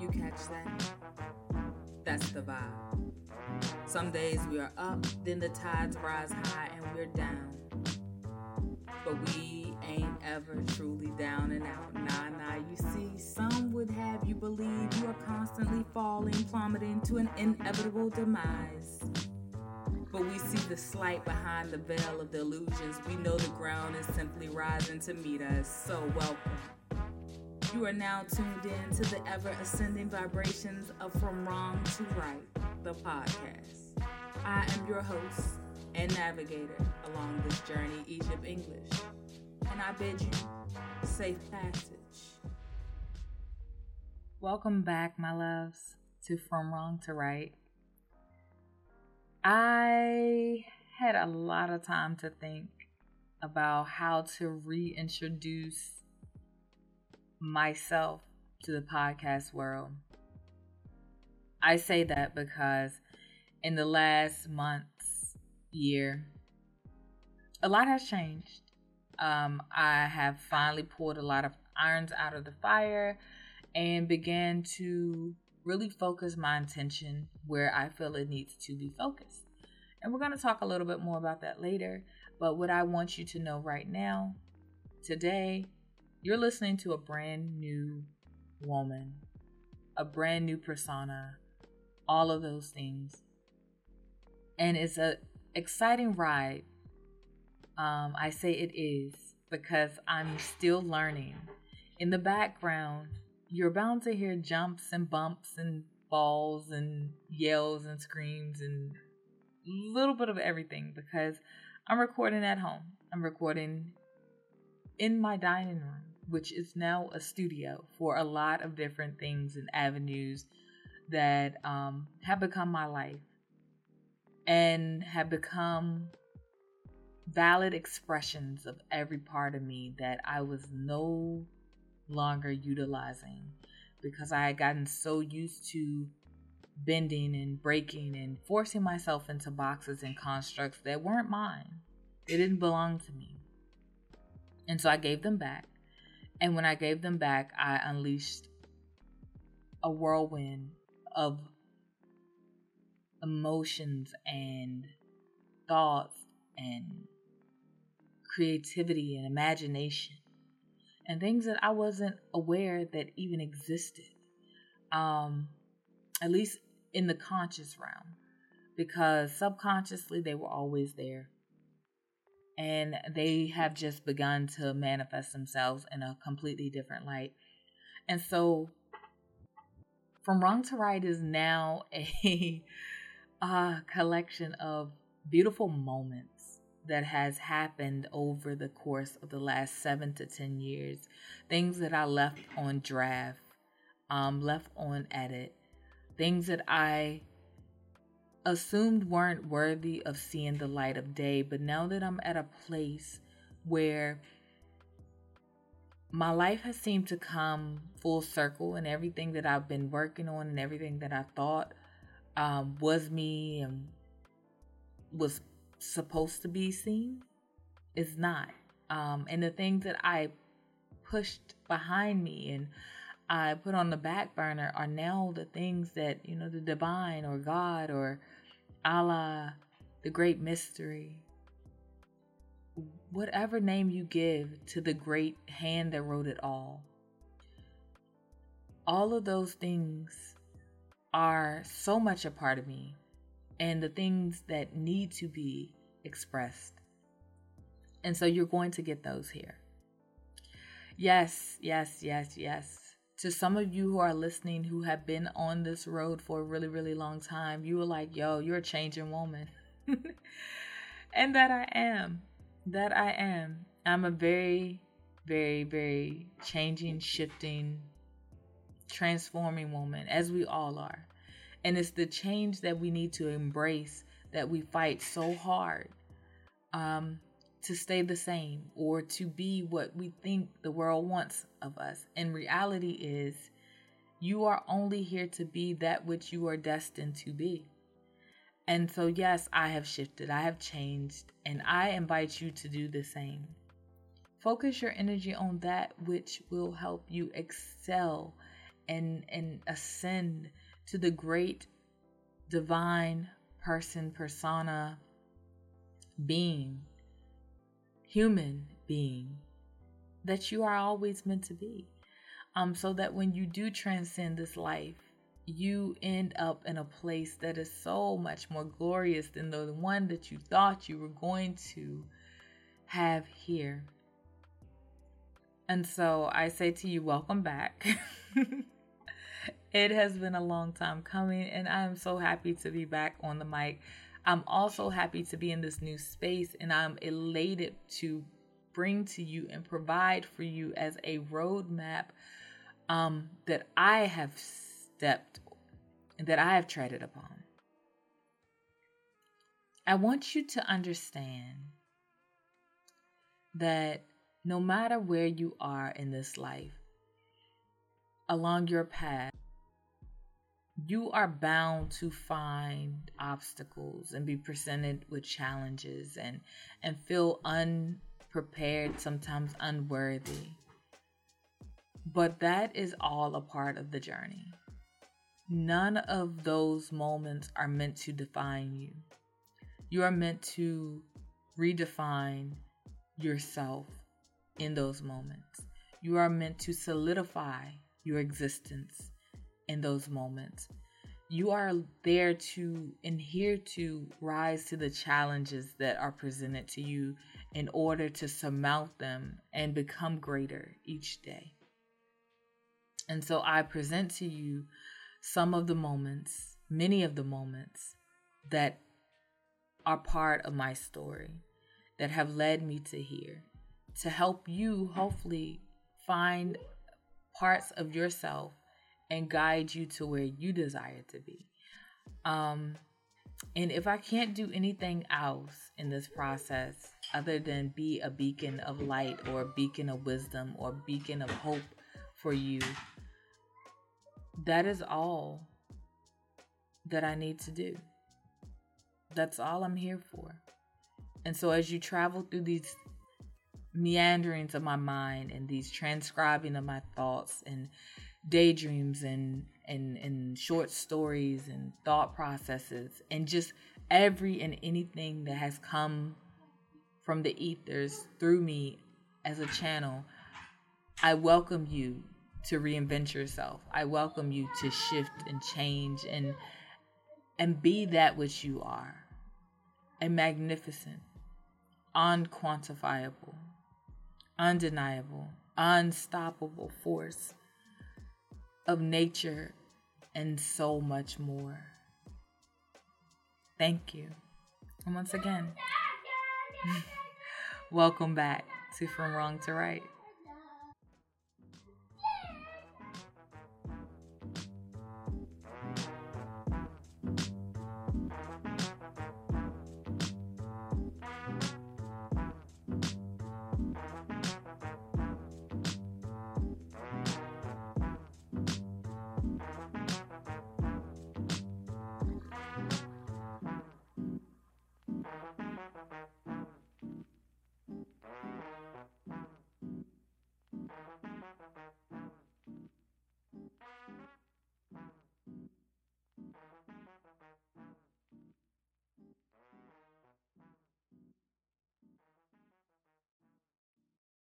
You catch that? That's the vibe. Some days we are up, then the tides rise high and we're down. But we ain't ever truly down and out. Nah, nah, you see, some would have you believe you are constantly falling, plummeting to an inevitable demise. But we see the slight behind the veil of the illusions. We know the ground is simply rising to meet us. So, welcome. You are now tuned in to the ever ascending vibrations of From Wrong to Right, the podcast. I am your host and navigator along this journey, Egypt English, and I bid you safe passage. Welcome back, my loves, to From Wrong to Right. I had a lot of time to think about how to reintroduce myself to the podcast world. I say that because in the last month's year, a lot has changed. Um, I have finally pulled a lot of irons out of the fire and began to really focus my attention where I feel it needs to be focused. And we're going to talk a little bit more about that later. But what I want you to know right now, today, you're listening to a brand new woman, a brand new persona, all of those things. And it's a exciting ride. Um, I say it is because I'm still learning. In the background, you're bound to hear jumps and bumps and falls and yells and screams and a little bit of everything because I'm recording at home. I'm recording in my dining room which is now a studio for a lot of different things and avenues that um, have become my life and have become valid expressions of every part of me that I was no longer utilizing because I had gotten so used to bending and breaking and forcing myself into boxes and constructs that weren't mine. They didn't belong to me. And so I gave them back and when I gave them back, I unleashed a whirlwind of emotions and thoughts and creativity and imagination and things that I wasn't aware that even existed. Um, at least in the conscious realm, because subconsciously they were always there and they have just begun to manifest themselves in a completely different light. And so, From Wrong to Right is now a, a collection of beautiful moments that has happened over the course of the last seven to 10 years. Things that I left on draft, um, left on edit, things that I assumed weren't worthy of seeing the light of day. But now that I'm at a place where my life has seemed to come full circle and everything that I've been working on and everything that I thought um, was me and was supposed to be seen is not. Um, and the things that I pushed behind me and I put on the back burner are now the things that, you know, the divine or God or Allah, the great mystery, whatever name you give to the great hand that wrote it all. All of those things are so much a part of me and the things that need to be expressed. And so you're going to get those here. Yes, yes, yes, yes to some of you who are listening who have been on this road for a really, really long time, you were like, yo, you're a changing woman. and that I am. That I am. I'm a very, very, very changing, shifting, transforming woman, as we all are. And it's the change that we need to embrace that we fight so hard. Um, to stay the same or to be what we think the world wants of us. And reality is, you are only here to be that which you are destined to be. And so, yes, I have shifted, I have changed, and I invite you to do the same. Focus your energy on that which will help you excel and and ascend to the great divine person persona being human being that you are always meant to be um so that when you do transcend this life you end up in a place that is so much more glorious than the one that you thought you were going to have here. And so I say to you, welcome back. it has been a long time coming, and I am so happy to be back on the mic. I'm also happy to be in this new space, and I'm elated to bring to you and provide for you as a roadmap um, that I have stepped that I have treaded upon. I want you to understand that no matter where you are in this life, along your path, you are bound to find obstacles and be presented with challenges and, and feel unprepared, sometimes unworthy. But that is all a part of the journey. None of those moments are meant to define you. You are meant to redefine yourself in those moments. You are meant to solidify your existence in those moments. You are there to and here to rise to the challenges that are presented to you in order to surmount them and become greater each day. And so I present to you some of the moments, many of the moments that are part of my story that have led me to here to help you hopefully find parts of yourself and guide you to where you desire to be. Um, and if I can't do anything else in this process other than be a beacon of light or a beacon of wisdom or a beacon of hope for you, that is all that I need to do. That's all I'm here for. And so, as you travel through these meanderings of my mind and these transcribing of my thoughts and daydreams and, and, and short stories and thought processes and just every and anything that has come from the ethers through me as a channel, I welcome you to reinvent yourself. I welcome you to shift and change and and be that which you are. A magnificent, unquantifiable, undeniable, unstoppable force of nature and so much more. Thank you. And once again, welcome back to From Wrong to Right.